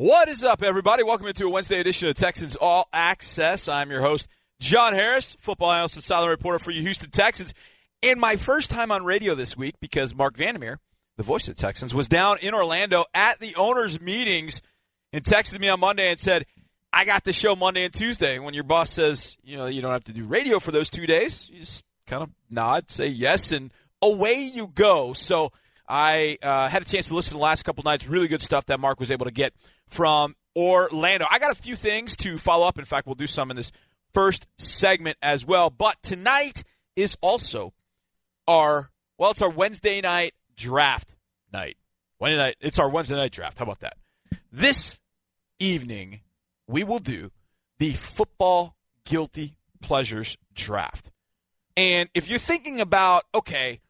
What is up, everybody? Welcome into a Wednesday edition of Texans All Access. I'm your host, John Harris, football analyst and sideline reporter for you Houston Texans. And my first time on radio this week because Mark Vandermeer, the voice of the Texans, was down in Orlando at the owners' meetings and texted me on Monday and said, I got the show Monday and Tuesday. When your boss says, you know, you don't have to do radio for those two days, you just kind of nod, say yes, and away you go. So I uh, had a chance to listen to the last couple nights. Really good stuff that Mark was able to get from Orlando. I got a few things to follow up. In fact, we'll do some in this first segment as well. But tonight is also our well, it's our Wednesday night draft night. Wednesday night, it's our Wednesday night draft. How about that? This evening, we will do the football guilty pleasures draft. And if you're thinking about, okay,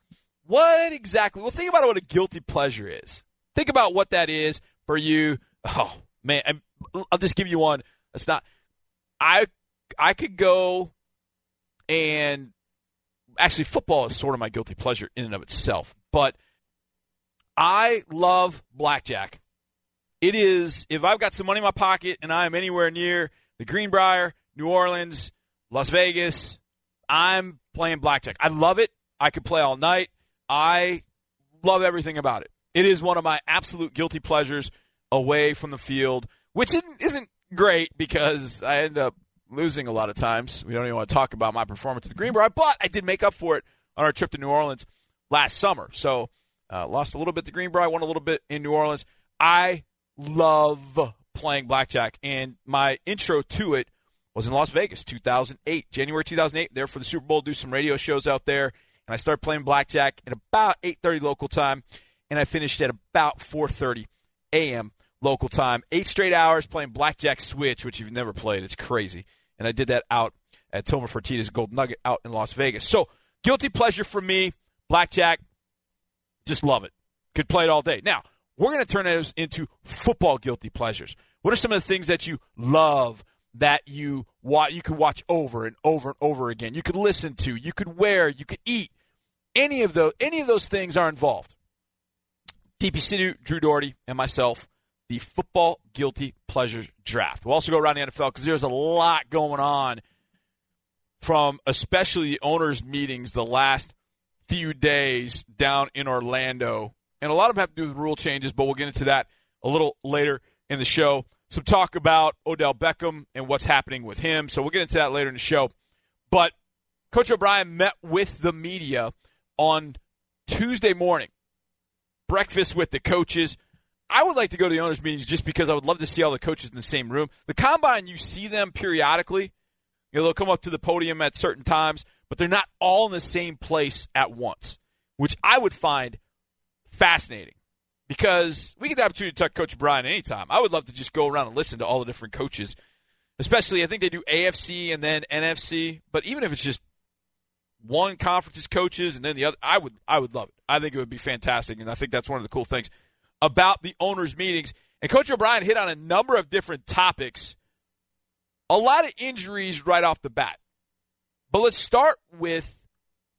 what exactly? Well, think about what a guilty pleasure is. Think about what that is for you. Oh man, I'll just give you one. It's not. I I could go and actually football is sort of my guilty pleasure in and of itself, but I love blackjack. It is if I've got some money in my pocket and I am anywhere near the Greenbrier, New Orleans, Las Vegas, I'm playing blackjack. I love it. I could play all night. I love everything about it. It is one of my absolute guilty pleasures away from the field, which isn't great because I end up losing a lot of times. We don't even want to talk about my performance at the Greenbrier, but I did make up for it on our trip to New Orleans last summer. So uh, lost a little bit at the Greenbrier, won a little bit in New Orleans. I love playing blackjack, and my intro to it was in Las Vegas, 2008, January 2008. There for the Super Bowl, do some radio shows out there and I started playing blackjack at about 8:30 local time, and I finished at about 4:30 a.m. local time. Eight straight hours playing blackjack switch, which you've never played. It's crazy, and I did that out at Toma Fertitta's Gold Nugget out in Las Vegas. So guilty pleasure for me, blackjack. Just love it. Could play it all day. Now we're going to turn those into football guilty pleasures. What are some of the things that you love that you watch, you could watch over and over and over again? You could listen to, you could wear, you could eat any of those any of those things are involved. DP Sidhu, Drew Dougherty, and myself, the football guilty pleasures draft. We'll also go around the NFL because there's a lot going on from especially the owners' meetings the last few days down in Orlando. And a lot of them have to do with rule changes, but we'll get into that a little later in the show. Some talk about Odell Beckham and what's happening with him. So we'll get into that later in the show. But Coach O'Brien met with the media on Tuesday morning. Breakfast with the coaches. I would like to go to the owners' meetings just because I would love to see all the coaches in the same room. The combine, you see them periodically. You know, they'll come up to the podium at certain times, but they're not all in the same place at once, which I would find fascinating because we get the opportunity to talk to Coach O'Brien anytime. I would love to just go around and listen to all the different coaches, especially I think they do AFC and then NFC, but even if it's just one conference's coaches and then the other. I would I would love it. I think it would be fantastic, and I think that's one of the cool things about the owners' meetings. And Coach O'Brien hit on a number of different topics. A lot of injuries right off the bat. But let's start with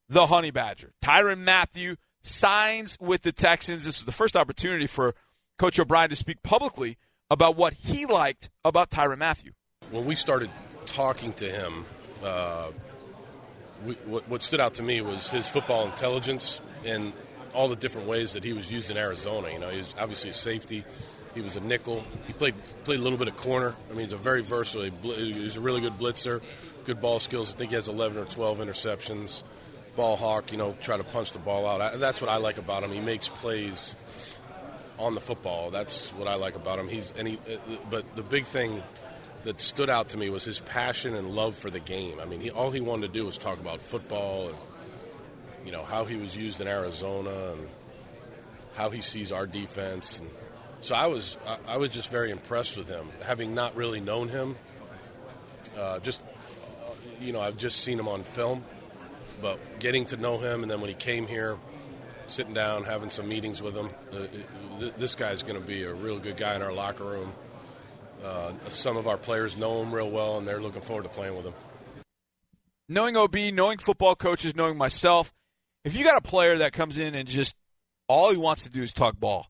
the Honey Badger. Tyrann Mathieu signs with the Texans. This was the first opportunity for Coach O'Brien to speak publicly about what he liked about Tyrann Mathieu. When we started talking to him, uh, we, what, stood out to me was his football intelligence and all the different ways that he was used in Arizona. You know, he was obviously a safety. He was a nickel. He played played a little bit of corner. I mean, he's a very versatile. He's a really good blitzer, good ball skills. I think he has 11 or 12 interceptions. Ball hawk, you know, try to punch the ball out. I, that's what I like about him. He makes plays on the football. That's what I like about him. He's and he, uh, but the big thing that stood out to me was his passion and love for the game. I mean, he, all he wanted to do was talk about football and you know how he was used in Arizona and how he sees our defense. And so I was I, I was just very impressed with him, having not really known him. Uh, just uh, you know, I've just seen him on film, but getting to know him, and then when he came here, sitting down, having some meetings with him, uh, it, this guy's going to be a real good guy in our locker room uh, some of our players know him real well, and they're looking forward to playing with him. Knowing OB, knowing football coaches, knowing myself, if you got a player that comes in and just all he wants to do is talk ball,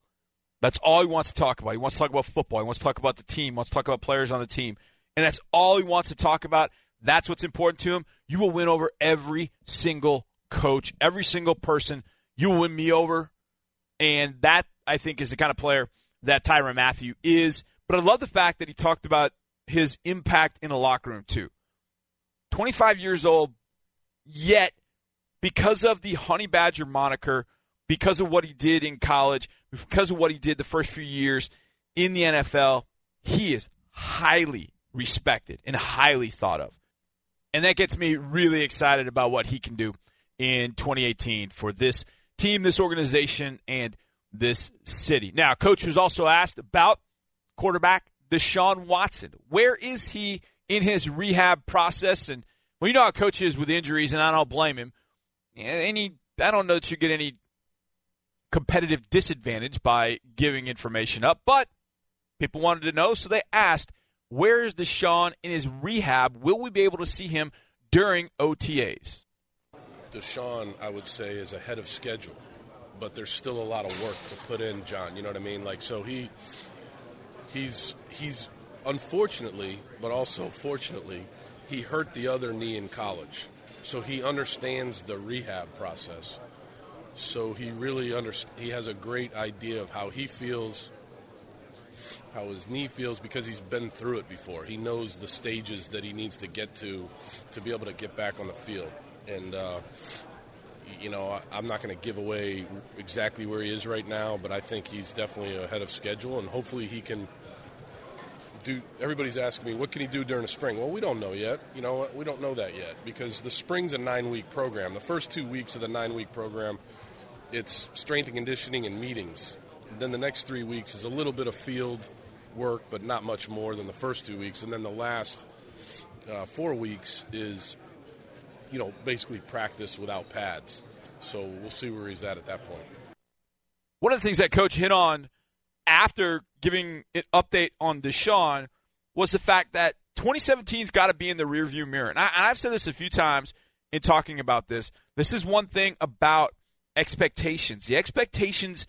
That's all he wants to talk about. He wants to talk about football. He wants to talk about the team. He wants to talk about players on the team. And that's all he wants to talk about. That's what's important to him. You will win over every single coach, every single person. You will win me over. And that, I think, is the kind of player that Tyrann Mathieu is. But I love the fact that he talked about his impact in a locker room, too. 25 years old, yet because of the Honey Badger moniker, because of what he did in college, because of what he did the first few years in the NFL, he is highly respected and highly thought of. And that gets me really excited about what he can do in 2018 for this team, this organization, and this city. Now, coach was also asked about quarterback Deshaun Watson. Where is he in his rehab process? And well, you know how coach is with injuries, and I don't blame him. Any, I don't know that you get any competitive disadvantage by giving information up, but people wanted to know, so they asked, where is Deshaun in his rehab? Will we be able to see him during OTAs? Deshaun, I would say, is ahead of schedule, but there's still a lot of work to put in, John. You know what I mean? Like, so he, he's he's unfortunately, but also fortunately, he hurt the other knee in college, so he understands the rehab process. So he really under, he has a great idea of how he feels, how his knee feels because he's been through it before. He knows the stages that he needs to get to to be able to get back on the field. And uh, you know, I'm not going to give away exactly where he is right now, but I think he's definitely ahead of schedule, and hopefully he can do. Everybody's asking me, what can he do during the spring? Well, we don't know yet. You know, we don't know that yet because the spring's a nine-week program. The first two weeks of the nine-week program it's strength and conditioning and meetings. And then the next three weeks is a little bit of field work, but not much more than the first two weeks. And then the last uh, four weeks is, you know, basically practice without pads. So we'll see where he's at at that point. One of the things that Coach hit on after giving an update on Deshaun was the fact that 2017's got to be in the rearview mirror. And, I, and I've said this a few times in talking about this. This is one thing about expectations. The expectations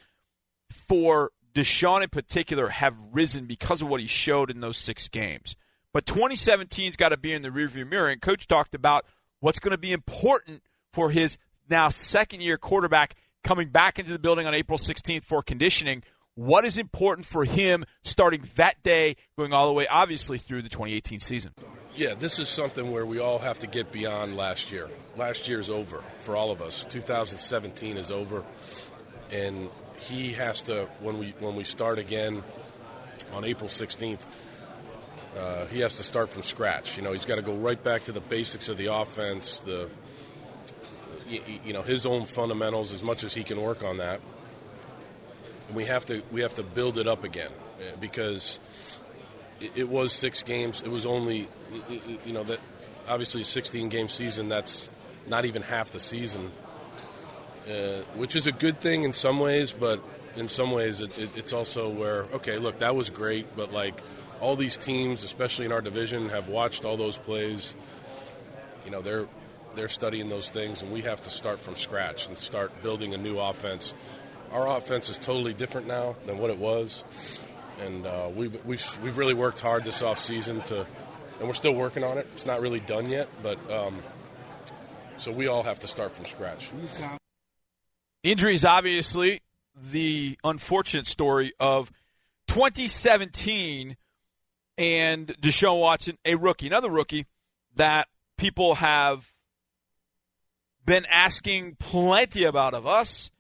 for Deshaun in particular have risen because of what he showed in those six games. But 2017's got to be in the rearview mirror. And Coach talked about what's going to be important for his now second year quarterback coming back into the building on April 16th for conditioning. What is important for him starting that day, going all the way, obviously, through the 2018 season? Yeah, this is something where we all have to get beyond last year. Last year is over for all of us. 2017 is over, and he has to when we when we start again on April 16th. Uh, he has to start from scratch. You know, he's got to go right back to the basics of the offense, the you, you know his own fundamentals as much as he can work on that. And we have to we have to build it up again uh, because it, was six games. It was only, you know, that obviously a 16 game season. That's not even half the season, uh, which is a good thing in some ways, but in some ways it, it, it's also where okay, look, that was great, but like all these teams, especially in our division, have watched all those plays. You know, they're they're studying those things, and we have to start from scratch and start building a new offense. Our offense is totally different now than what it was and uh, we've, we've, we've really worked hard this offseason to, and we're still working on it. It's not really done yet, but um, so we all have to start from scratch. Injuries, obviously, the unfortunate story of 2017 and Deshaun Watson, a rookie, another rookie that people have been asking plenty about of us,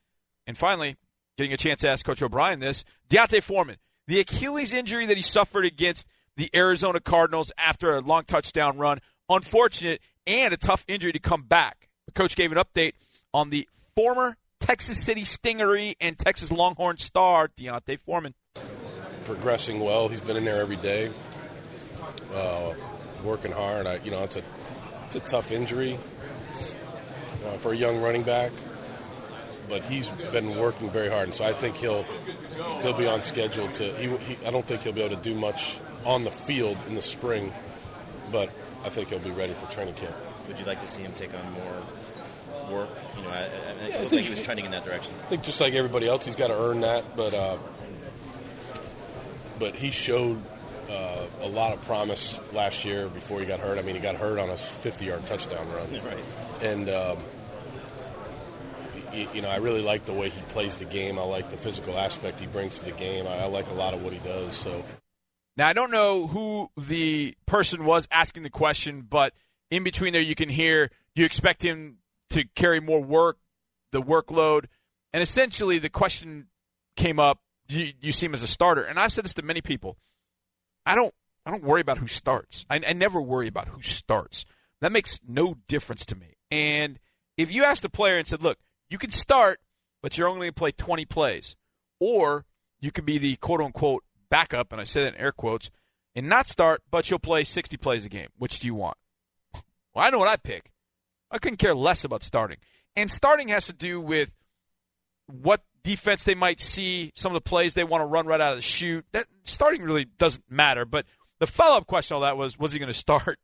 and finally getting a chance to ask Coach O'Brien this. D'Onta Foreman the Achilles injury that he suffered against the Arizona Cardinals after a long touchdown run, unfortunate and a tough injury to come back. The coach gave an update on the former Texas City Stingaree and Texas Longhorn star D'Onta Foreman. Progressing well. He's been in there every day, uh, working hard. I, you know, it's a it's a tough injury uh, for a young running back but he's been working very hard, and so I think he'll he'll be on schedule to. He, he, I don't think he'll be able to do much on the field in the spring, but I think he'll be ready for training camp. Would you like to see him take on more work? You know, I, I, yeah, I think like he was trending in that direction. I think just like everybody else, he's got to earn that, but. Uh, but he showed uh, a lot of promise last year before he got hurt. I mean, he got hurt on a 50-yard touchdown run, Right. and um, you know, I really like the way he plays the game. I like the physical aspect he brings to the game. I, I like a lot of what he does. So. Now, I don't know who the person was asking the question, but in between there, you can hear you expect him to carry more work, the workload. And essentially, the question came up you, you see him as a starter. And I've said this to many people. I don't, I don't worry about who starts. I, I never worry about who starts. That makes no difference to me. And if you asked a player and said, look, you can start, but you're only going to play 20 plays, or you can be the quote unquote backup, and I say that in air quotes, and not start, but you'll play 60 plays a game. Which do you want? Well, I know what I pick. I couldn't care less about starting. And starting has to do with what defense they might see, some of the plays they want to run right out of the chute. That starting really doesn't matter. But the follow up question on that was, was he going to start?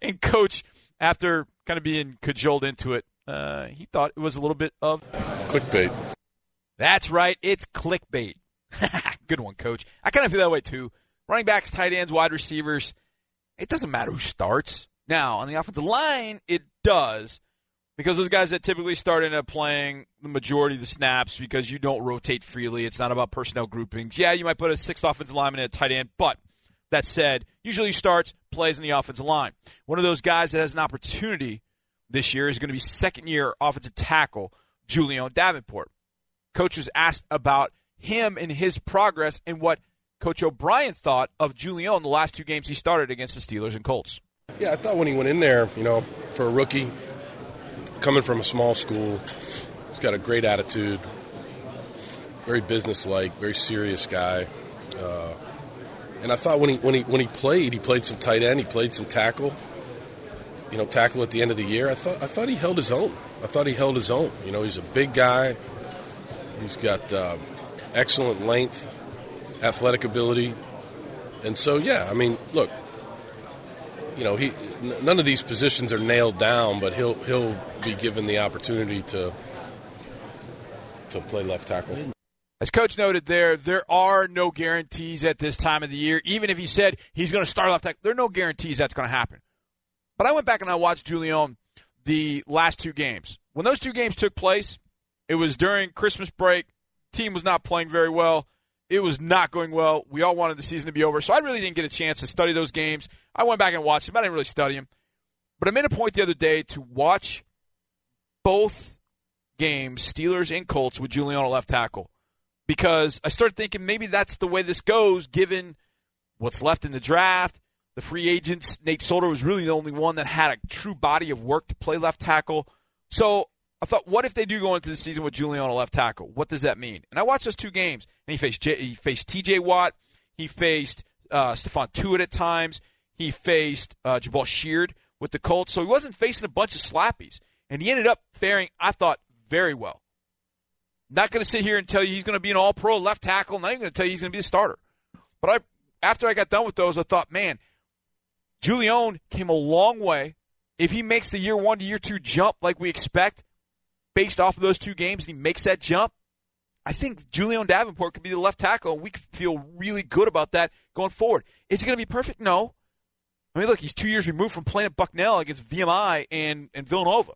and coach, after kind of being cajoled into it, uh, he thought it was a little bit of clickbait. That's right, it's clickbait. Good one, coach. I kind of feel that way too. Running backs, tight ends, wide receivers. It doesn't matter who starts. Now, on the offensive line, it does because those guys that typically start end up playing the majority of the snaps because you don't rotate freely. It's not about personnel groupings. Yeah, you might put a sixth offensive lineman at tight end, but that said, usually starts plays in the offensive line. One of those guys that has an opportunity this year is going to be second year offensive tackle Julian Davenport. Coach was asked about him and his progress and what Coach O'Brien thought of Julian the last two games he started against the Steelers and Colts. Yeah, I thought when he went in there, you know, for a rookie, coming from a small school, he's got a great attitude, very businesslike, very serious guy. Uh, and I thought when he when he when he played, he played some tight end, he played some tackle. You know, tackle at the end of the year. I thought I thought he held his own. I thought he held his own. You know, he's a big guy. He's got uh, excellent length, athletic ability, and so yeah. I mean, look, you know, he n- none of these positions are nailed down, but he'll he'll be given the opportunity to to play left tackle. As coach noted there, there are no guarantees at this time of the year. Even if he said he's going to start left tackle, there are no guarantees that's going to happen. But I went back and I watched Julian the last two games. When those two games took place, it was during Christmas break. Team was not playing very well. It was not going well. We all wanted the season to be over, so I really didn't get a chance to study those games. I went back and watched them. I didn't really study them. But I made a point the other day to watch both games, Steelers and Colts, with Julian at left tackle because I started thinking maybe that's the way this goes given what's left in the draft. The free agents, Nate Solder was really the only one that had a true body of work to play left tackle. So I thought, what if they do go into the season with Julian on a left tackle? What does that mean? And I watched those two games, and he faced J- he faced T.J. Watt, he faced uh, Stephon Tuitt at times, he faced uh, Jabaal Sheard with the Colts, so he wasn't facing a bunch of slappies, and he ended up faring, I thought, very well. Not going to sit here and tell you he's going to be an All-Pro left tackle. Not even going to tell you he's going to be a starter. But I, after I got done with those, I thought, man, Julian came a long way. If he makes the year one to year two jump like we expect, based off of those two games, and he makes that jump, I think Julian Davenport could be the left tackle, and we could feel really good about that going forward. Is he going to be perfect? No. I mean, look, he's two years removed from playing at Bucknell against VMI and, and Villanova.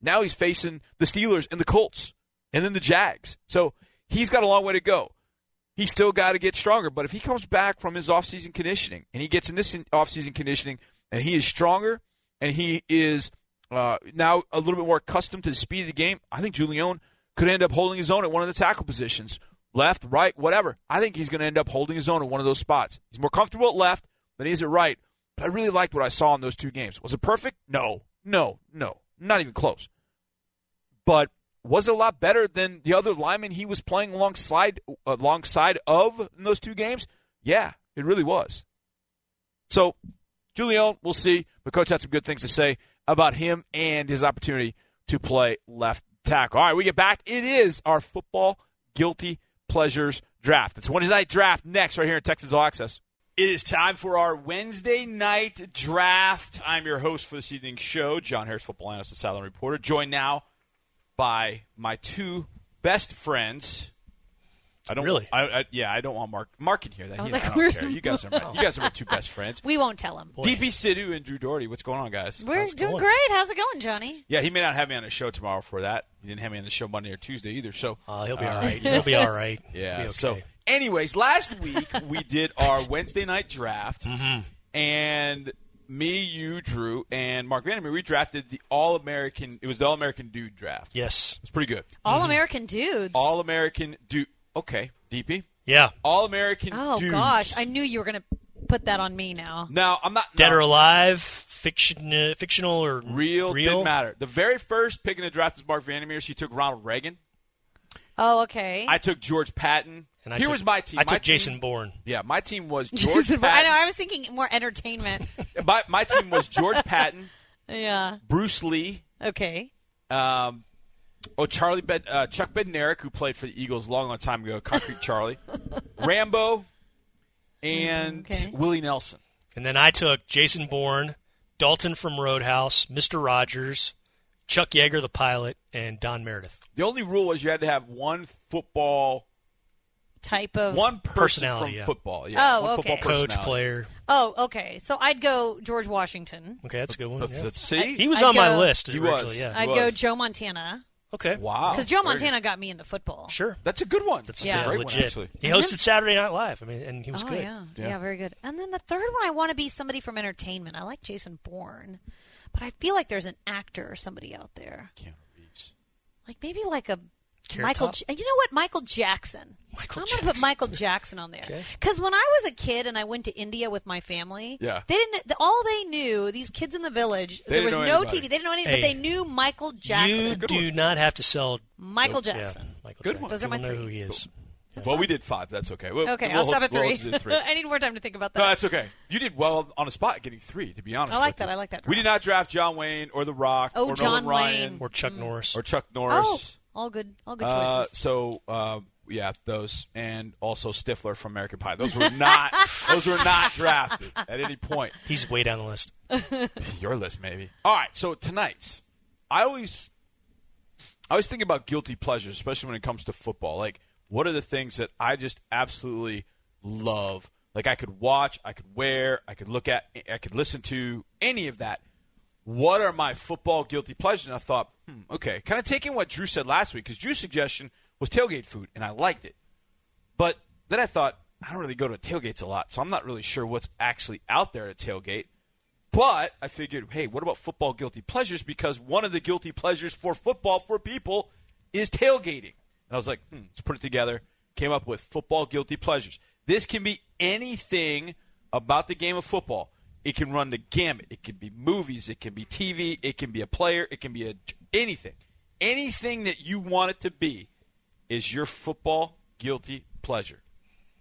Now he's facing the Steelers and the Colts and then the Jags. So he's got a long way to go. He's still got to get stronger. But if he comes back from his offseason conditioning and he gets in this offseason conditioning and he is stronger and he is uh, now a little bit more accustomed to the speed of the game, I think Julian could end up holding his own at one of the tackle positions left, right, whatever. I think he's going to end up holding his own in one of those spots. He's more comfortable at left than he is at right. But I really liked what I saw in those two games. Was it perfect? No, no, no, not even close. But was it a lot better than the other lineman he was playing alongside alongside of in those two games? Yeah, it really was. So, Julian, we'll see. But coach had some good things to say about him and his opportunity to play left tackle. All right, we get back. It is our football guilty pleasures draft. It's Wednesday night draft next, right here in Texans All Access. It is time for our Wednesday night draft. I'm your host for this evening's show, John Harris, football analyst and sideline reporter, joined now by my two best friends, I don't Really? I, I, yeah, I don't want Mark. Mark in here. that. I was He- like, don't where's care. You guys are my, you guys are my two best friends. We won't tell him. DP Sidhu and Drew Dougherty. What's going on, guys? We're How's doing going? great. How's it going, Johnny? Yeah, he may not have me on the show tomorrow for that. He didn't have me on the show Monday or Tuesday either. So Uh, he'll be uh, all right. He'll be all right. Yeah. Okay. So, anyways, last week we did our Wednesday night draft, Mm-hmm. and me, you, Drew, and Mark Vandermeer, we drafted the All American. It was the All American Dude draft. yes, It's pretty good. All American dudes. All American Dude. Okay, DP. yeah. All American. oh dudes. gosh, I knew you were gonna put that on me now. Now I'm not Dead no, or alive, fiction, uh, fictional or real. Real Didn't matter. The very first pick in the draft was Mark Vandermeer. She took Ronald Reagan. Oh, okay. I took George Patton. And I Here took, was my team. I My took team- Jason Bourne. Yeah, my team was George I Patton. know. I was thinking more entertainment. my, my team was George Patton, yeah. Bruce Lee, Okay. um, oh Charlie Bed, uh, Chuck Bednarik, who played for the Eagles a long, long time ago, Concrete Charlie, Rambo, and Okay. Willie Nelson. And then I took Jason Bourne, Dalton from Roadhouse, Mr. Rogers, Chuck Yeager, the pilot, and Don Meredith. The only rule was you had to have one football, Type of. one person Personality, from yeah. football. Yeah, Oh, one okay. football Coach, player. Oh, okay. So I'd go George Washington. Okay, that's a good one. Let's, yeah. let's see. He was I'd on my list He was. Yeah. I- I'd was. go Joe Montana okay. wow, because Joe Montana got me into football. Sure. That's a good one. That's Yeah. yeah, a great one, legit. actually. He hosted mhm. Saturday Night Live. I mean, and he was oh good. yeah. Yeah. yeah, very good. And then the third one, I want to be somebody from entertainment. I like Jason Bourne, but I feel like there's an actor or somebody out there, Keanu Reeves. like maybe like a Carrot Michael. Top? J- you know what? Michael Jackson. Michael I'm gonna put Michael Jackson on there Okay. because when I was a kid and I went to India with my family, Yeah. they didn't. All they knew, these kids in the village, They there was no anybody. TV. They didn't know anything, Hey. but they knew Michael Jackson. You do one. not have to sell Michael Yeah, Jackson. Michael Good Jackson. one. Those are my People know three. who he is. well, we did five. That's okay. We'll, Okay, we'll I'll hold- stop at we'll three. hold three. I need more time to think about that. No, that's okay. You did well on the spot getting three, to be honest. I like with that. you. I like that We did not draft John Wayne or The Rock Oh, or John Nolan Ryan Or Chuck mm. Norris. or Chuck oh, Norris. All good. All good Uh, choices. so uh, yeah, those and also Stifler from American Pie. Those were not those were not drafted at any point. He's way down the list. Your list, maybe. All right. So tonight's, I always, I always think about guilty pleasures, especially when it comes to football. Like, what are the things that I just absolutely love? Like, I could watch, I could wear, I could look at, I could listen to any of that. What are my football guilty pleasures? And I thought, hmm, okay, kind of taking what Drew said last week because Drew's suggestion was tailgate food, and I liked it. But then I thought, I don't really go to tailgates a lot, so I'm not really sure what's actually out there at a tailgate. But I figured, hey, what about football guilty pleasures? Because one of the guilty pleasures for football for people is tailgating. And I was like, hmm, let's put it together. Came up with football guilty pleasures. This can be anything about the game of football. It can run the gamut. It can be movies. It can be TV. It can be a player. It can be a, anything. Anything that you want it to be is your football guilty pleasure.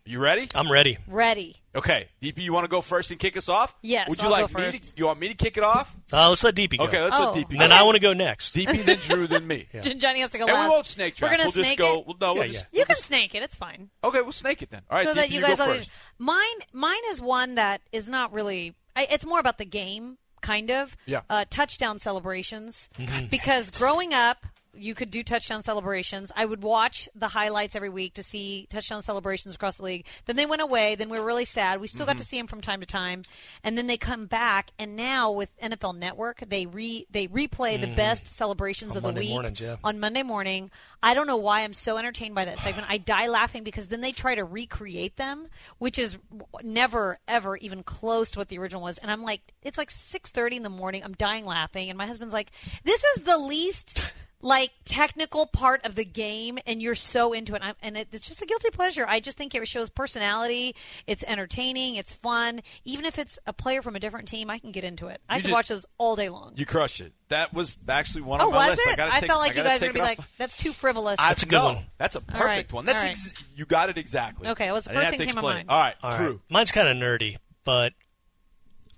You ready? I'm ready. Ready. Okay, DP, you want to go first and kick us off? Yes, Would you I'll like go me? first. To, you want me to kick it off? Uh, let's let DP go. Okay, let's Oh. let DP. and then go. I want to go next. DP, then Drew, then me. Yeah. Johnny has to go And last. we won't snake track. We're gonna we'll just snake go. it. Well, no, we'll Yeah, just, You we'll can just- snake it. It's fine. Okay, we'll snake it then. All right, so DP, that you guys go first. mine mine is one that is not really I, it's more about the game kind of. Yeah. uh, touchdown celebrations. Because growing up you could do touchdown celebrations i would watch the highlights every week to see touchdown celebrations across the league then they went away then we were really sad we still got Mm-hmm. to see them from time to time and then they come back and now with nfl network they re they replay the best celebrations On of the Monday week mornings, yeah. on Monday morning. I don't know why I'm so entertained by that segment. I die laughing because then they try to recreate them, which is never ever even close to what the original was. And I'm like, it's like 6:30 in the morning. I'm dying laughing, and my husband's like, "This is the least." Like technical part of the game, and you're so into it, I'm, and it, it's just a guilty pleasure. I just think it shows personality. It's entertaining. It's fun. Even if it's a player from a different team, I can get into it. I You can just- watch those all day long. You crushed it. That was actually one oh, of my was list. I, it? gotta I take, felt like I you gotta guys were gonna be like, "That's too frivolous." That's a good no, one. That's a perfect right, one. That's all ex- you got it exactly. Okay, it was the first thing to came to mind. All right, All right. Drew. Mine's kind of nerdy, but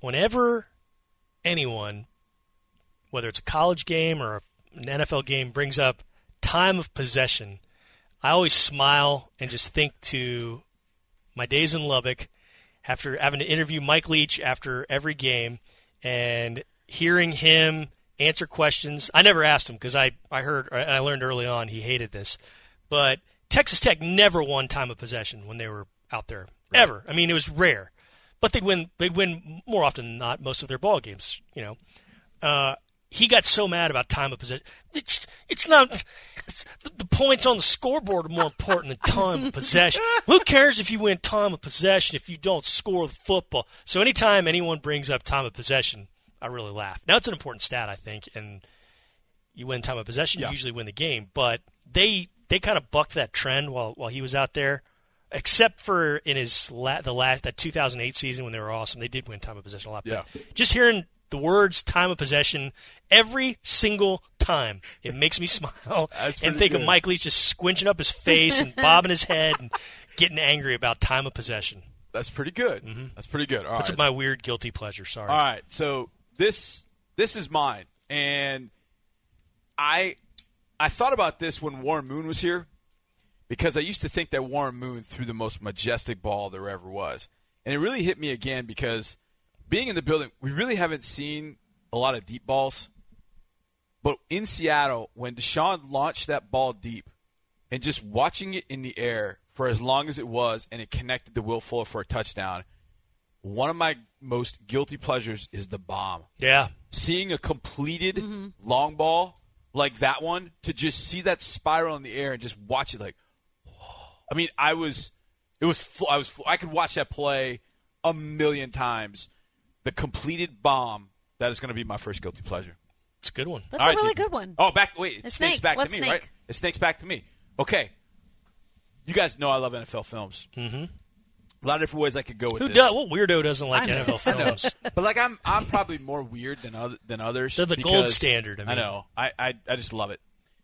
whenever anyone, whether it's a college game or an NFL game, brings up time of possession, I always smile and just think to my days in Lubbock after having to interview Mike Leach after every game and hearing him answer questions. I never asked him because I, I heard and I learned early on he hated this, but Texas Tech never won time of possession when they were out there ever. I mean, it was rare, but they'd win. They'd win more often than not most of their ball games. You know, uh, he got so mad about time of possession. It's it's not. It's, the, the points on the scoreboard are more important than time of possession. Who cares if you win time of possession if you don't score the football? So anytime anyone brings up time of possession, I really laugh. Now it's an important stat, I think, and you win time of possession, Yeah. you usually win the game. But they they kind of bucked that trend while while he was out there. Except for in his la- the last that 2008 season when they were awesome, they did win time of possession a lot. Yeah. But Just hearing the words "time of possession" every single time, it makes me smile and think good. of Mike Leach just squinching up his face and bobbing his head and getting angry about time of possession. That's pretty good. That's pretty good. All Mm-hmm. That's right. my weird guilty pleasure. Sorry. All right, so this this is mine, and I I thought about this when Warren Moon was here because I used to think that Warren Moon threw the most majestic ball there ever was, and it really hit me again because being in the building, we really haven't seen a lot of deep balls, but in Seattle when Deshaun launched that ball deep, and just watching it in the air for as long as it was, and it connected to Will Fuller for a touchdown one of my most guilty pleasures is the bomb. Yeah. Seeing a completed mm-hmm. long ball like that one, to just see that spiral in the air and just watch it like, I mean, I was, it was, I was, I could watch that play a million times. The completed bomb, that is going to be my first guilty pleasure. It's a good one. That's All a right, really Deep. good one. Oh, back, wait, it The snakes snake. back What to me, snake? right? It snakes back to me. Okay. You guys know I love NFL films. Mm-hmm. A lot of different ways I could go with Who this. does? What weirdo doesn't like I know, NFL films? but like I'm I'm probably more weird than other than others. They're the gold standard, I mean. know. I, I I just love it.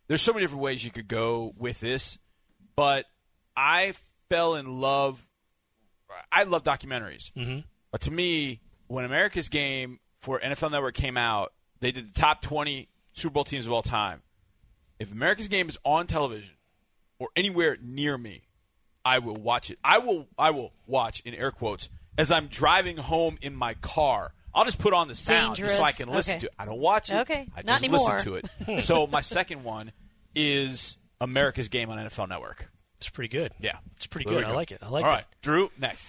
There's so many different ways you could go with this, but I fell in love. I love documentaries. Mm-hmm. But to me, when America's Game for NFL Network came out, they did the top 20 Super Bowl teams of all time. If America's Game is on television or anywhere near me, I will watch it. I will I will watch in air quotes as I'm driving home in my car. I'll just put on the sound just so I can listen Okay. to it. I don't watch it. Okay. I Not just anymore. listen to it. so my second one is America's Game on NFL Network. It's pretty good. Yeah. It's pretty Really good. I like it. I like All it. right, Drew, next.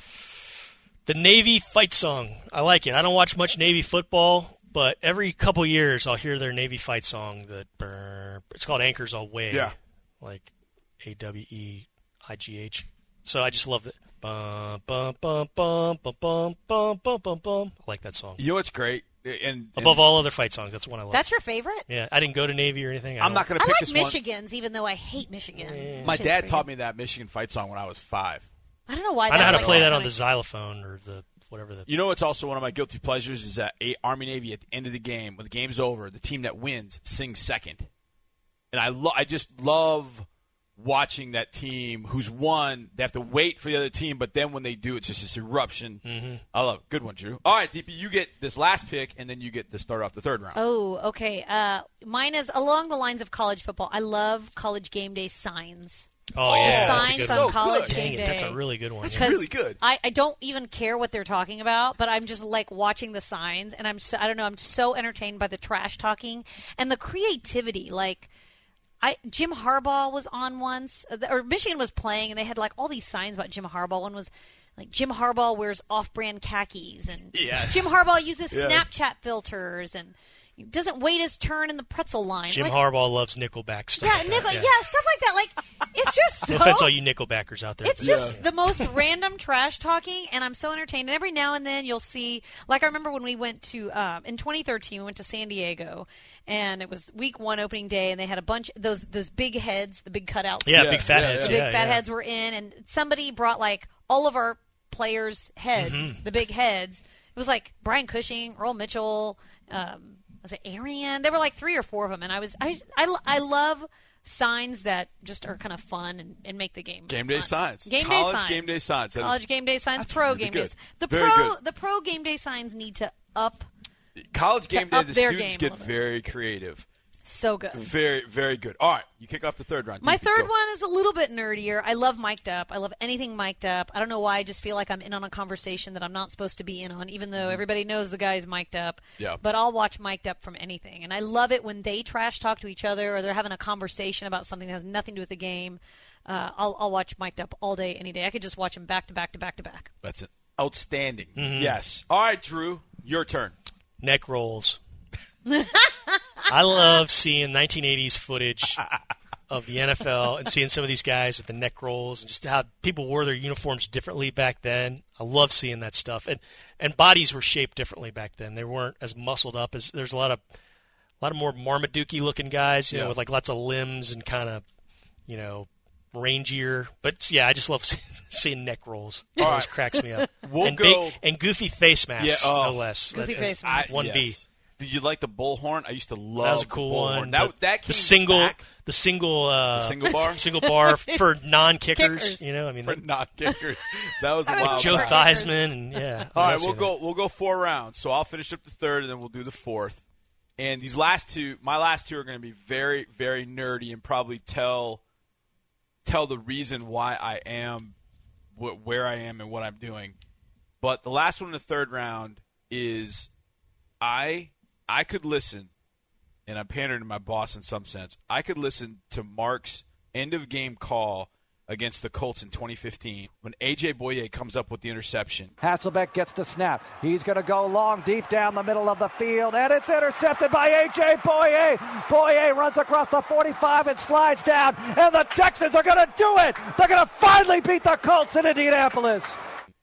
The Navy fight song. I like it. I don't watch much Navy football, but every couple years I'll hear their Navy fight song. That it's called Anchors Aweigh. Yeah. Like A W E I G H. So I just love it. Bum bum bum bum bum bum bum bum bum bum. I like that song. You know what's great? And, and Above all other fight songs, that's one I love. That's your favorite? yeah, I didn't go to Navy or anything. I I'm don't- going to I pick like this Michigan's, even though I hate Michigan. one. My Shit's dad taught me that Michigan fight song when I was five. I don't know why. I know how to that's play like that on the xylophone or the whatever the. You know what's also one of my guilty pleasures is that Army Navy at the end of the game, when the game's over, the team that wins sings second, and I lo- I just love watching that team who's won. They have to wait for the other team, but then when they do, it's just this eruption. Mm-hmm. I love it. Good one, Drew. All right, DP, you get this last pick, and then you get to start off the third round. Oh, okay. Uh, mine is along the lines of college football. I love college game day signs. Oh yeah, that's a signs good on one. college good. game Dang day. that's a really good one. That's yeah. really good. I, I don't even care what they're talking about, but I'm just like watching the signs, and I'm so, I don't know. I'm so entertained by the trash talking and the creativity. Like, I Jim Harbaugh was on once, uh, or Michigan was playing, and they had like all these signs about Jim Harbaugh. One was like Jim Harbaugh wears off-brand khakis, and Yes. Jim Harbaugh uses Yes. Snapchat filters, and doesn't wait his turn in the pretzel line. Jim Like, Harbaugh loves Nickelback stuff. Yeah, like Nickel, that, yeah. stuff like that. Like, it's just so No offense, all you Nickelbackers out there. it's just the most random trash talking, and I'm so entertained. And every now and then you'll see, like I remember when we went to um, in 2013, we went to San Diego, and it was week one opening day, and they had a bunch those those big heads, the big cutouts. yeah, Yeah, big fat yeah, heads. the big yeah, fat yeah. heads were in, and somebody brought like all of our players' heads, Mm-hmm. the big heads. It was like Brian Cushing, Earl Mitchell, um, was it Arian? There were like three or four of them, and I was I I, I love signs that just are kind of fun and, and make the game Game day fun. signs. Game College day signs. game day signs. That is- College game day signs. Pro really game good. days. The Very pro good. the pro game day signs need to up College game day, the their students get very creative. So good. Very, very good. All right, you kick off the third round. My DP, third one is a little bit nerdier. I love mic'd up. I love anything mic'd up. I don't know why. I just feel like I'm in on a conversation that I'm not supposed to be in on, even though everybody knows the guy's mic'd up. Mm-hmm. Yeah. But I'll watch mic'd up from anything. And I love it when they trash talk to each other or they're having a conversation about something that has nothing to do with the game. uh, I'll, I'll watch Mic'd Up all day, any day. I could just watch him back to back to back to back. That's it. Outstanding. Mm-hmm. Yes. All right, Drew, your turn. neck rolls. I love seeing 1980s footage of the NFL and seeing some of these guys with the neck rolls and just how people wore their uniforms differently back then. I love seeing that stuff, and and bodies were shaped differently back then. They weren't as muscled up as there's a lot of a lot of more Marmaduke looking guys, you Yeah. know, with like lots of limbs and kind of you know rangier. But yeah, I just love seeing, seeing neck rolls. It always right. cracks me up. We'll and go- and goofy face masks, Yeah, oh. no less. Goofy That face is masks. One B. yes. Did you like the bullhorn? I used to love That was a the cool bullhorn. one. That, The- that came the single, back the single, uh, single bar? single bar for non-kickers. You know, I mean, for not kickers. That was a That was wild. Joe for Theismann, and yeah. All what right, else we'll you know? go. We'll go four rounds. So I'll finish up the third, and then we'll do the fourth. And these last two, my last two, are going to be very, very nerdy, and probably tell tell the reason why I am wh- where I am and what I'm doing. But the last one in the third round is I I could listen, and I'm pandering to my boss in some sense. I could listen to Mark's end of game call against the Colts in 2015 when AJ Bouye comes up with the interception. Hasselbeck gets the snap. He's going to go long, deep down the middle of the field, and it's intercepted by A.J. Bouye. Bouye runs across the 45 and slides down, and the Texans are going to do it. They're going to finally beat the Colts in Indianapolis.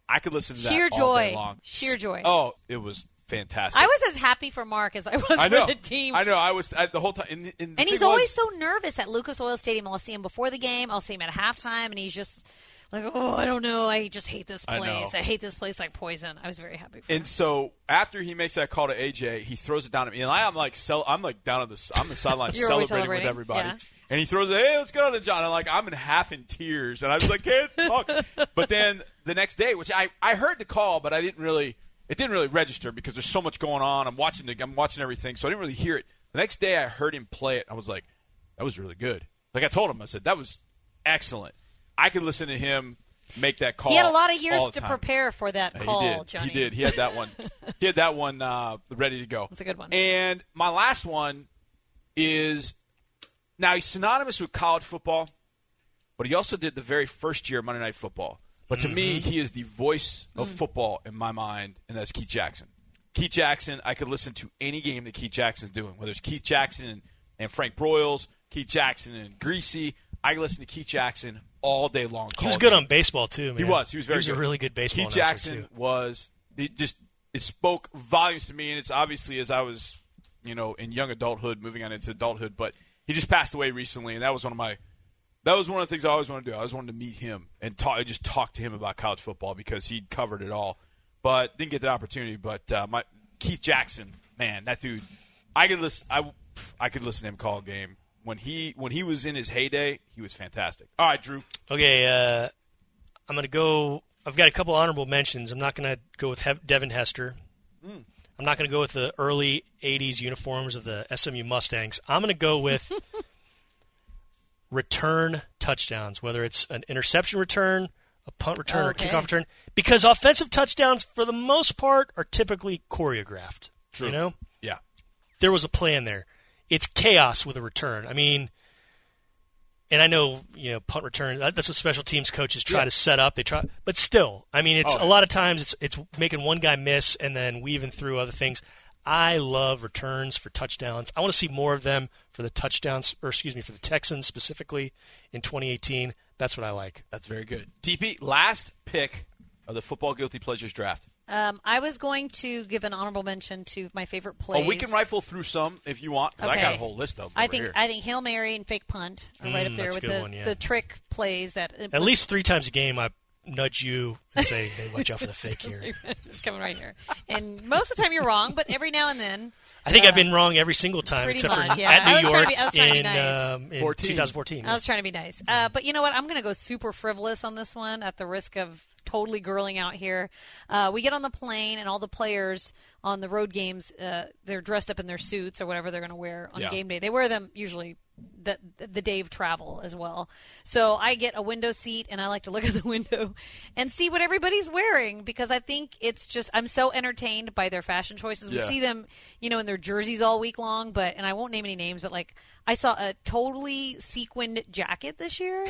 I could listen to that Sheer all day long. Sheer joy. Oh, it was fantastic. I was as happy for Mark as I was I know. for the team. I know. I was I, the whole time. And, and, And he's was- always so nervous at Lucas Oil Stadium. I'll see him before the game. I'll see him at halftime, and he's just like, "Oh, I don't know. I just hate this place. know. I, hate this place like poison." I was very happy for him. And so after he makes that call to AJ, he throws it down at me, and I, am like, cel- I'm like down on the, I'm the sideline You're celebrating with everybody. yeah. And he throws it, hey, let's go to John. And I'm like, I'm in half in tears, and I was like, can't talk. but then the next day, which I, I heard the call, but I didn't really, it didn't really register because there's so much going on. I'm watching the, I'm watching everything, so I didn't really hear it. The next day, I heard him play it. I was like, that was really good. Like I told him, I said that was excellent. I could listen to him make that call. he had a lot of years to time. prepare for that Yeah, call, he did. Johnny. He did. He had that one. he had that one uh, ready to go. That's a good one. And my last one is now he's synonymous with college football, but he also did the very first year of Monday Night Football. But to me, he is the voice of Mm. football in my mind, and that's Keith Jackson. Keith Jackson, I could listen to any game that Keith Jackson's doing, whether it's Keith Jackson and, and Frank Broyles, Keith Jackson and Griese. I could listen to Keith Jackson all day long. He was good games. on baseball too. Man. He was. He was very He was good. a really good baseball. Keith Jackson too. was. It just it spoke volumes to me, and it's obviously as I was, you know, in young adulthood, moving on into adulthood. But he just passed away recently, and that was one of my. That was one of the things I always wanted to do. I always wanted to meet him and talk, just talk to him about college football because he'd covered it all, but didn't get the opportunity. But uh, my Keith Jackson, man, that dude, I could listen. I, I could listen to him call a game when he when he was in his heyday. He was fantastic. All right, Drew. Okay, uh, I'm going to go. I've got a couple honorable mentions. I'm not going to go with he- Devin Hester. Hmm. I'm not going to go with the early '80s uniforms of the SMU Mustangs. I'm going to go with return touchdowns, whether it's an interception return, a punt return, or a Okay. kickoff return, because offensive touchdowns, for the most part, are typically choreographed. True. You know, Yeah. there was a plan there. It's chaos with a return. I mean, and I know you know punt return. That's what special teams coaches try Yeah. to set up. They try, but still, I mean, it's Oh, a lot of times it's it's making one guy miss and then weaving through other things. I love returns for touchdowns. I want to see more of them for the touchdowns, or excuse me, for the Texans specifically in 2018. That's what I like. That's very good. DP, last pick of the football guilty pleasures draft. Um, I was going to give an honorable mention to my favorite plays. Oh, we can rifle through some if you want, 'cause I got a whole list of them. I think here. I think Hail Mary and fake punt are right Mm, up there with the, one, yeah. the trick plays that At least three times a game, I nudge you and say, "Hey, watch out for the fake here." it's coming right here. And most of the time you're wrong, but every now and then. I think I've been wrong every single time Pretty except much, for yeah. at I New York be- I was trying to be in, nice. um, in 14. 2014. I was trying to be nice. Uh, but you know what? I'm going to go super frivolous on this one at the risk of totally girling out here. Uh, we get on the plane, and all the players on the road games, uh, they're dressed up in their suits or whatever they're going to wear on Yeah. game day. They wear them usually the, the day of travel as well. So I get a window seat, and I like to look at the window and see what everybody's wearing because I think it's just, I'm so entertained by their fashion choices. We Yeah. see them, you know, in their jerseys all week long, but, and I won't name any names, but like, I saw a totally sequined jacket this year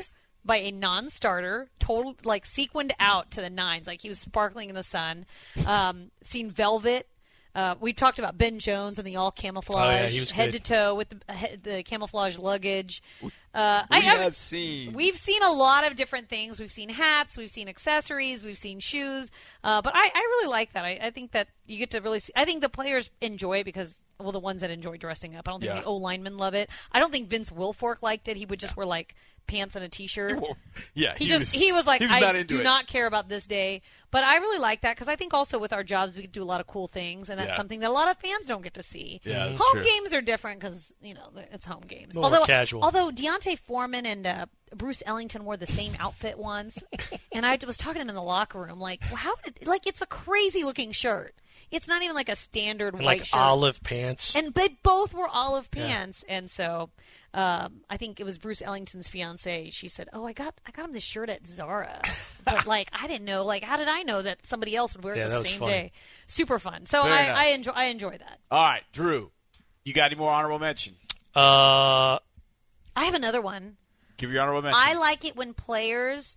by a non-starter, total like sequined out to the nines, like he was sparkling in the sun. Um, seen Velvet. Uh, we talked about Ben Jones and the all camouflage, Oh, yeah, he was head good. to toe with the, the camouflage luggage. Uh, I We I- have seen. We've seen a lot of different things. We've seen hats, we've seen accessories, we've seen shoes. Uh, but I, I really like that. I, I think that you get to really see. I think the players enjoy it because, well, the ones that enjoy dressing up. I don't think Yeah. the O linemen love it. I don't think Vince Wilfork liked it. He would just wear like pants and a t-shirt. yeah, He, just he was like he was I not do it. not care about this day, but I really like that because I think also with our jobs we do a lot of cool things, and that's Yeah. something that a lot of fans don't get to see. Yeah, home true. games are different because you know it's home games. More although casual. although D'Onta Foreman and uh, Bruce Ellington wore the same outfit once, and I was talking to him in the locker room like, well, how did like it's a crazy looking shirt. It's not even like a standard And white like shirt. olive pants. And they both were olive pants, and so um, I think it was Bruce Ellington's fiance. She said, "Oh, I got I got him this shirt at Zara, but like I didn't know. Like, how did I know that somebody else would wear Yeah, it that the was same funny. day? Super fun. So Very I, nice. I enjoy I enjoy that. All right, Drew, you got any more honorable mention? uh, I have another one. Give your honorable mention. I like it when players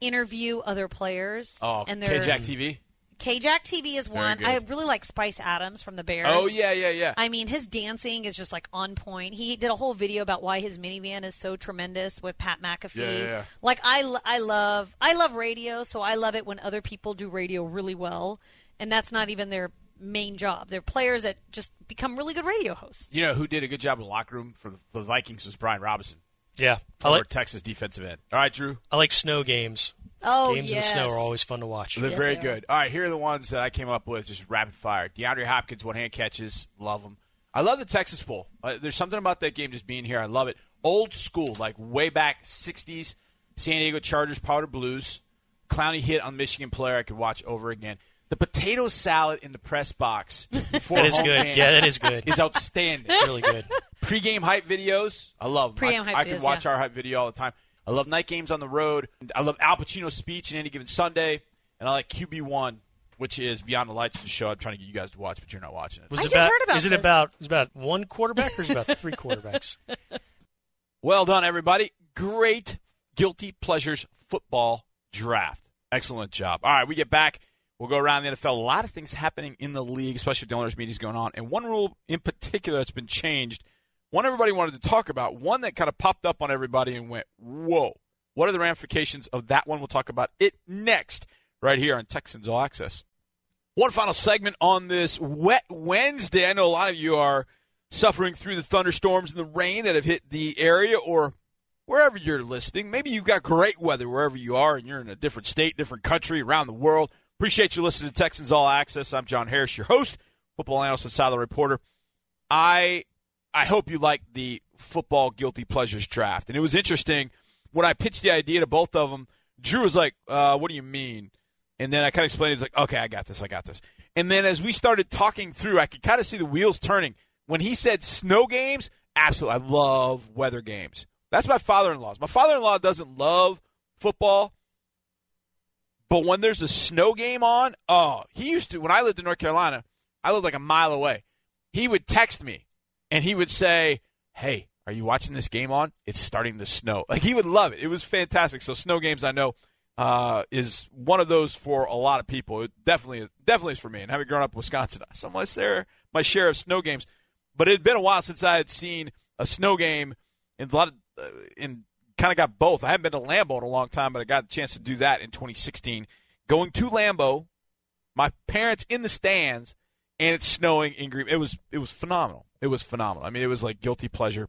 interview other players. oh, and they're K-Jack TV. K-Jack TV is one. good. I really like Spice Adams from the Bears. Oh yeah, yeah, yeah. I mean, his dancing is just like on point. He did a whole video about why his minivan is so tremendous with Pat McAfee. Yeah, yeah, yeah. Like I, I love, I love radio, so I love it when other people do radio really well, and that's not even their main job. They're players that just become really good radio hosts. you know who did a good job in the locker room for the, for the Vikings was Brian Robison, yeah. I like Texas defensive end. All right, Drew. I like snow games. Oh, games yes. in the snow are always fun to watch. They're Yes, very they good. All right, here are the ones that I came up with, just rapid fire. DeAndre Hopkins, one hand catches, love them. I love the Texas Bowl. Uh, there's something about that game just being here. I love it. Old school, like way back '60s, San Diego Chargers powder blues. Clowney hit on Michigan player. I could watch over again. The potato salad in the press box. before That is good. Yeah, that is good. Is outstanding. It's really good. Pre-game hype videos. I love them. Pre-game I, hype I could watch yeah. our hype video all the time. I love night games on the road. I love Al Pacino's speech in any given Sunday, and I like QB one, which is Beyond the Lights, of the show I'm trying to get you guys to watch, but you're not watching it. Was I it just about, heard about Is it about is about one quarterback or is it about three quarterbacks? Well done, everybody. Great guilty pleasures football draft. Excellent job. All right, we get back. We'll go around the NFL. A lot of things happening in the league, especially with the owners' meetings going on. And one rule in particular that's been changed, one everybody wanted to talk about, one that kind of popped up on everybody and went, whoa. What are the ramifications of that one? We'll talk about it next, right here on Texans All Access. One final segment on this wet Wednesday. I know a lot of you are suffering through the thunderstorms and the rain that have hit the area or wherever you're listening. Maybe you've got great weather wherever you are and you're in a different state, different country, around the world. Appreciate you listening to Texans All Access. I'm John Harris, your host, football analyst and sideline reporter. I I hope you like the football guilty pleasures draft. And it was interesting when I pitched the idea to both of them. Drew was like, uh, "What do you mean?" And then I kind of explained. He was like, "Okay, I got this. I got this." And then as we started talking through, I could kind of see the wheels turning. When he said snow games, absolutely, I love weather games. That's my father-in-law's. My father-in-law doesn't love football, but when there's a snow game on, oh, he used to. When I lived in North Carolina, I lived like a mile away. He would text me, and he would say, "Hey, are you watching this game on? It's starting to snow." Like he would love it. It was fantastic. So snow games, I know, uh, is one of those for a lot of people. It definitely, definitely is for me. And having grown up in Wisconsin, I saw my share, my share of snow games. But it had been a while since I had seen a snow game, and a lot of, uh, in kind of got both. I haven't been to Lambeau in a long time, but I got a chance to do that in 2016. Going to Lambeau, my parents in the stands, and it's snowing in Green. It was it was phenomenal. It was phenomenal. I mean, it was like guilty pleasure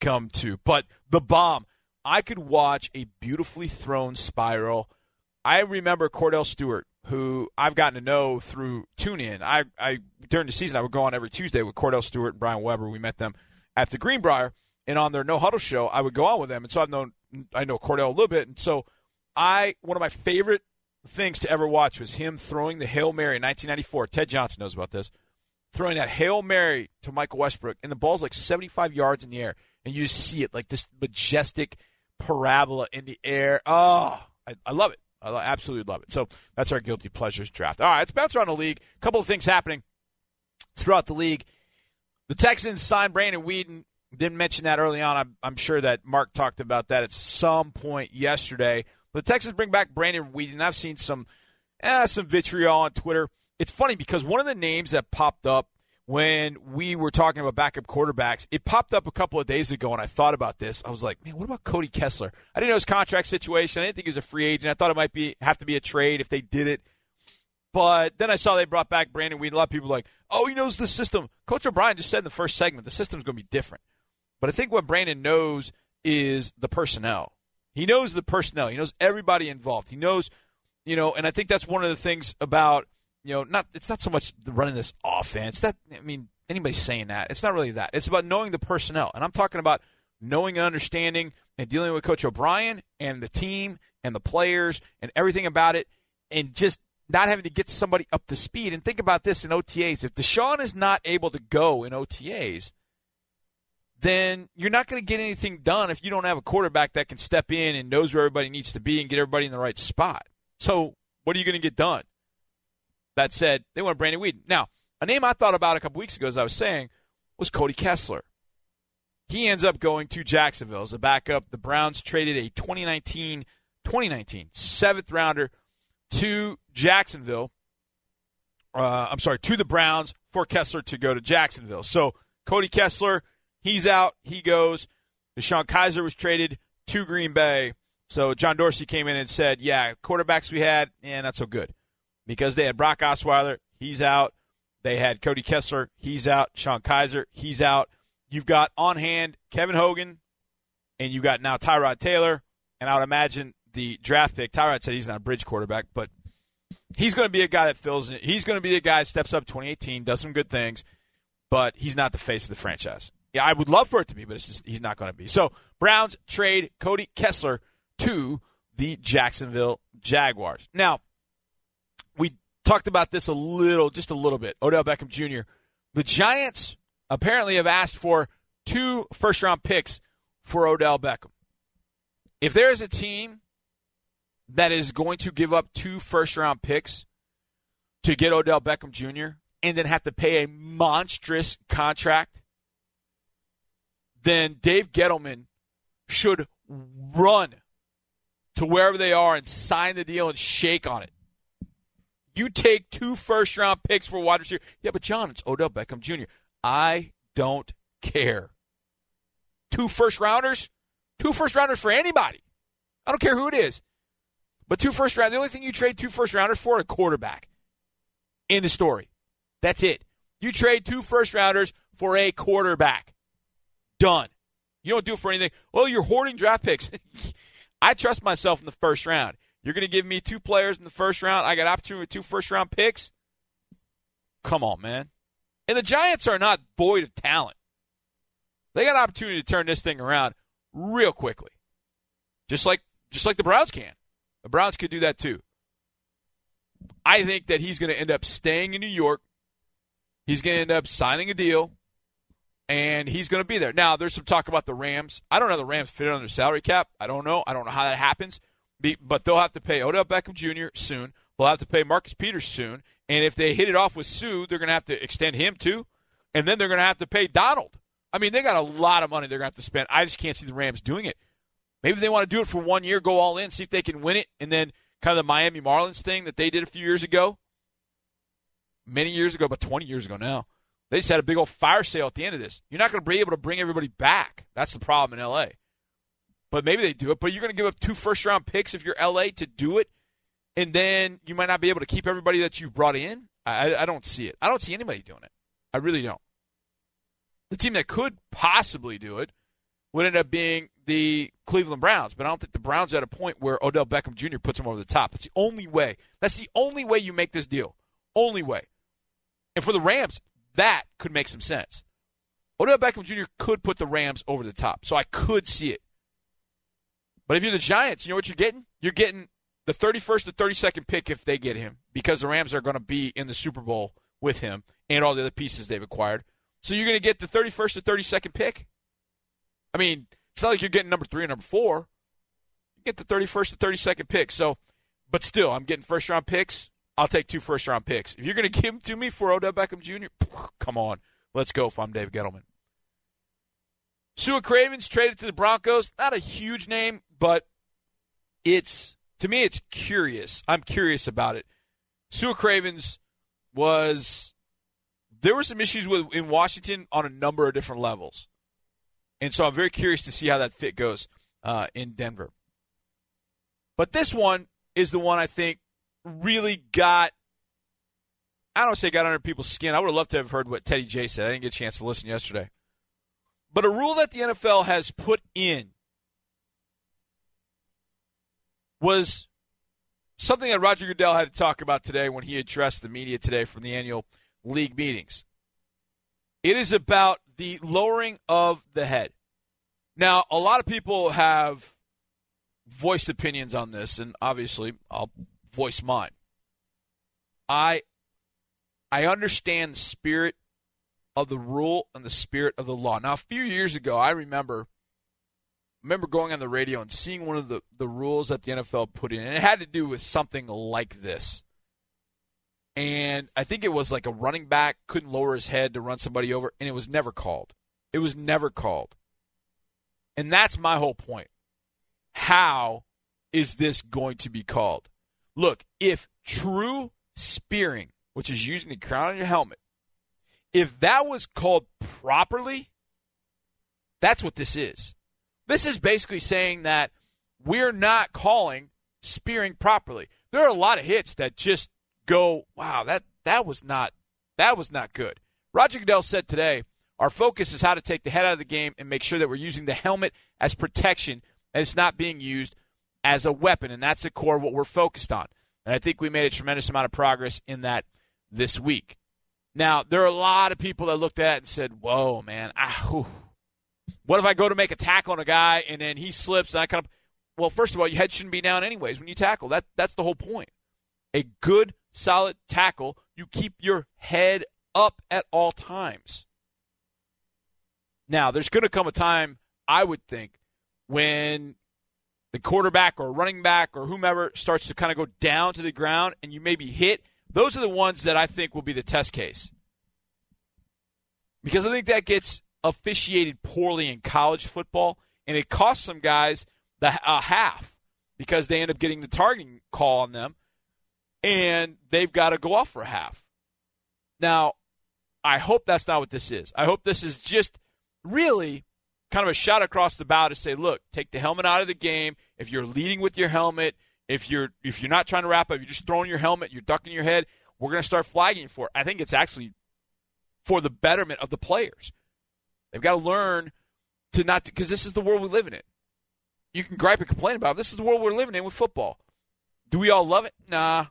come to. But the bomb, I could watch a beautifully thrown spiral. I remember Kordell Stewart, who I've gotten to know through TuneIn. I, I during the season I would go on every Tuesday with Kordell Stewart and Brian Weber. We met them at the Greenbrier, and on their No Huddle show, I would go on with them. And so I've known I know Kordell a little bit, and so I one of my favorite things to ever watch was him throwing the Hail Mary in 1994. Ted Johnson knows about this. Throwing that Hail Mary to Michael Westbrook, and the ball's like 75 yards in the air, and you just see it like this majestic parabola in the air. Oh, I, I love it. I absolutely love it. So that's our guilty pleasures draft. All right, let's bounce around the league. A couple of things happening throughout the league. The Texans signed Brandon Weeden Didn't mention that early on. I'm, I'm sure that Mark talked about that at some point yesterday. But the Texans bring back Brandon Weeden. I've seen some eh, some vitriol on Twitter. It's funny because one of the names that popped up when we were talking about backup quarterbacks, it popped up a couple of days ago, and I thought about this. I was like, man, what about Cody Kessler? I didn't know his contract situation. I didn't think he was a free agent. I thought it might be have to be a trade if they did it. But then I saw they brought back Brandon Weeden. A lot of people were like, oh, he knows the system. Coach O'Brien just said in the first segment the system's going to be different. But I think what Brandon knows is the personnel. He knows the personnel. He knows everybody involved. He knows, you know, and I think that's one of the things about you know, not it's not so much running this offense. That I mean, anybody saying that it's not really that. It's about knowing the personnel, and I'm talking about knowing and understanding and dealing with Coach O'Brien and the team and the players and everything about it, and just not having to get somebody up to speed. And think about this in OTAs: if Deshaun is not able to go in OTAs, then you're not going to get anything done if you don't have a quarterback that can step in and knows where everybody needs to be and get everybody in the right spot. So, what are you going to get done? That said, they want Brandon Weeden. Now, a name I thought about a couple weeks ago, as I was saying, was Cody Kessler. He ends up going to Jacksonville as a backup. The Browns traded a 2019 2019 seventh rounder to Jacksonville. Uh, I'm sorry, to the Browns for Kessler to go to Jacksonville. So Cody Kessler, he's out. He goes. DeShone Kizer was traded to Green Bay. So John Dorsey came in and said, "Yeah, quarterbacks we had, yeah, not so good." Because they had Brock Osweiler, he's out. They had Cody Kessler, he's out. Sean Kizer, he's out. You've got on hand Kevin Hogan, and you've got now Tyrod Taylor, and I would imagine the draft pick. Tyrod said he's not a bridge quarterback, but he's going to be a guy that fills it. He's going to be a guy that steps up 2018, does some good things, but he's not the face of the franchise. Yeah, I would love for it to be, but it's just he's not going to be. So Browns trade Cody Kessler to the Jacksonville Jaguars. Now, talked about this a little, just a little bit. Odell Beckham Jr. The Giants apparently have asked for two first round picks for Odell Beckham. If there is a team that is going to give up two first round picks to get Odell Beckham Jr. and then have to pay a monstrous contract, then Dave Gettleman should run to wherever they are and sign the deal and shake on it. You take two first round picks for wide receiver. Yeah, but John, it's Odell Beckham Jr. I don't care. Two first rounders? Two first rounders for anybody. I don't care who it is. But two first round, the only thing you trade two first rounders for a quarterback. In the story. That's it. You trade two first rounders for a quarterback. Done. You don't do it for anything. Well, you're hoarding draft picks. I trust myself in the first round. You're going to give me two players in the first round. I got opportunity with two first round picks. Come on, man. And the Giants are not void of talent. They got opportunity to turn this thing around real quickly. Just like just like the Browns can. The Browns could do that too. I think that he's going to end up staying in New York. He's going to end up signing a deal, and he's going to be there. Now, there's some talk about the Rams. I don't know the Rams fit under their salary cap. I don't know. I don't know how that happens. Be, but they'll have to pay Odell Beckham Jr. soon. They'll have to pay Marcus Peters soon. And if they hit it off with Suh, they're going to have to extend him too. And then they're going to have to pay Donald. I mean, they got a lot of money they're going to have to spend. I just can't see the Rams doing it. Maybe they want to do it for one year, go all in, see if they can win it, and then kind of the Miami Marlins thing that they did a few years ago. Many years ago, but 20 years ago now. They just had a big old fire sale at the end of this. You're not going to be able to bring everybody back. That's the problem in L.A but maybe they do it. But you're going to give up two first round picks if you're LA to do it, and then you might not be able to keep everybody that you brought in. I, I don't see it. I don't see anybody doing it. I really don't. The team that could possibly do it would end up being the Cleveland Browns, but I don't think the Browns are at a point where Odell Beckham Jr. puts them over the top. That's the only way. That's the only way you make this deal. Only way. And for the Rams, that could make some sense. Odell Beckham Jr. could put the Rams over the top, so I could see it. But if you're the Giants, you know what you're getting? You're getting the 31st to 32nd pick if they get him because the Rams are going to be in the Super Bowl with him and all the other pieces they've acquired. So you're going to get the 31st to 32nd pick. I mean, it's not like you're getting number three or number four. You get the 31st to 32nd pick. So, but still, I'm getting first round picks. I'll take two first round picks. If you're going to give them to me for Odell Beckham Jr., come on, let's go. If I'm Dave Gettleman. Sua Cravens traded to the Broncos. Not a huge name, but it's to me it's curious. I'm curious about it. Sua Cravens was there were some issues with in Washington on a number of different levels, and so I'm very curious to see how that fit goes uh, in Denver. But this one is the one I think really got. I don't say got under people's skin. I would have loved to have heard what Teddy J said. I didn't get a chance to listen yesterday. But a rule that the NFL has put in was something that Roger Goodell had to talk about today when he addressed the media today from the annual league meetings. It is about the lowering of the head. Now, a lot of people have voiced opinions on this, and obviously I'll voice mine. I I understand the spirit of the rule and the spirit of the law. Now, a few years ago, I remember remember going on the radio and seeing one of the, the rules that the NFL put in, and it had to do with something like this. And I think it was like a running back couldn't lower his head to run somebody over, and it was never called. It was never called. And that's my whole point. How is this going to be called? Look, if true spearing, which is using the crown on your helmet, if that was called properly, that's what this is. This is basically saying that we're not calling spearing properly. There are a lot of hits that just go, wow, that that was not that was not good. Roger Goodell said today, our focus is how to take the head out of the game and make sure that we're using the helmet as protection and it's not being used as a weapon, and that's the core what we're focused on. And I think we made a tremendous amount of progress in that this week. Now, there are a lot of people that looked at it and said, "Whoa, man, ah, what if I go to make a tackle on a guy and then he slips and I kind of well, first of all, your head shouldn't be down anyways when you tackle. That that's the whole point. A good, solid tackle, you keep your head up at all times. Now, there's going to come a time, I would think, when the quarterback or running back or whomever starts to kind of go down to the ground and you maybe hit. Those are the ones that I think will be the test case. Because I think that gets officiated poorly in college football, and it costs some guys the a half because they end up getting the targeting call on them, and they've got to go off for a half. Now, I hope that's not what this is. I hope this is just really kind of a shot across the bow to say, look, take the helmet out of the game. If you're leading with your helmet, if you're if you're not trying to wrap up, you're just throwing your helmet, you're ducking your head, we're going to start flagging for it. I think it's actually for the betterment of the players. They've got to learn to not because this is the world we live in. It. You can gripe and complain about it. This is the world we're living in with football. Do we all love it? Nah.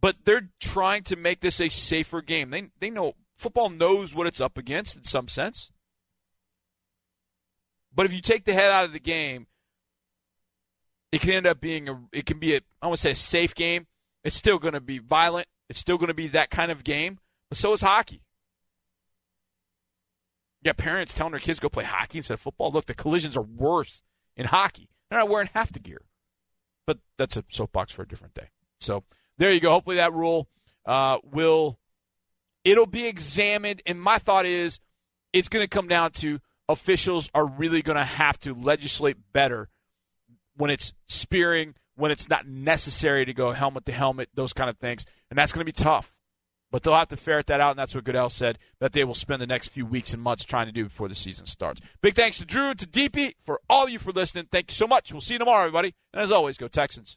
But they're trying to make this a safer game. They they know football knows what it's up against in some sense. But if you take the head out of the game, it can end up being a it can be a I want to say a safe game. It's still going to be violent. It's still going to be that kind of game. But so is hockey. You got parents telling their kids go play hockey instead of football. Look, the collisions are worse in hockey. They're not wearing half the gear. But that's a soapbox for a different day. So there you go. Hopefully that rule uh, will it'll be examined. And my thought is it's going to come down to officials are really going to have to legislate better when it's spearing, when it's not necessary to go helmet to helmet, those kind of things. And that's going to be tough. But they'll have to ferret that out, and that's what Goodell said that they will spend the next few weeks and months trying to do before the season starts. Big thanks to Drew to DP for all of you for listening. Thank you so much. We'll see you tomorrow, everybody. And as always, go Texans.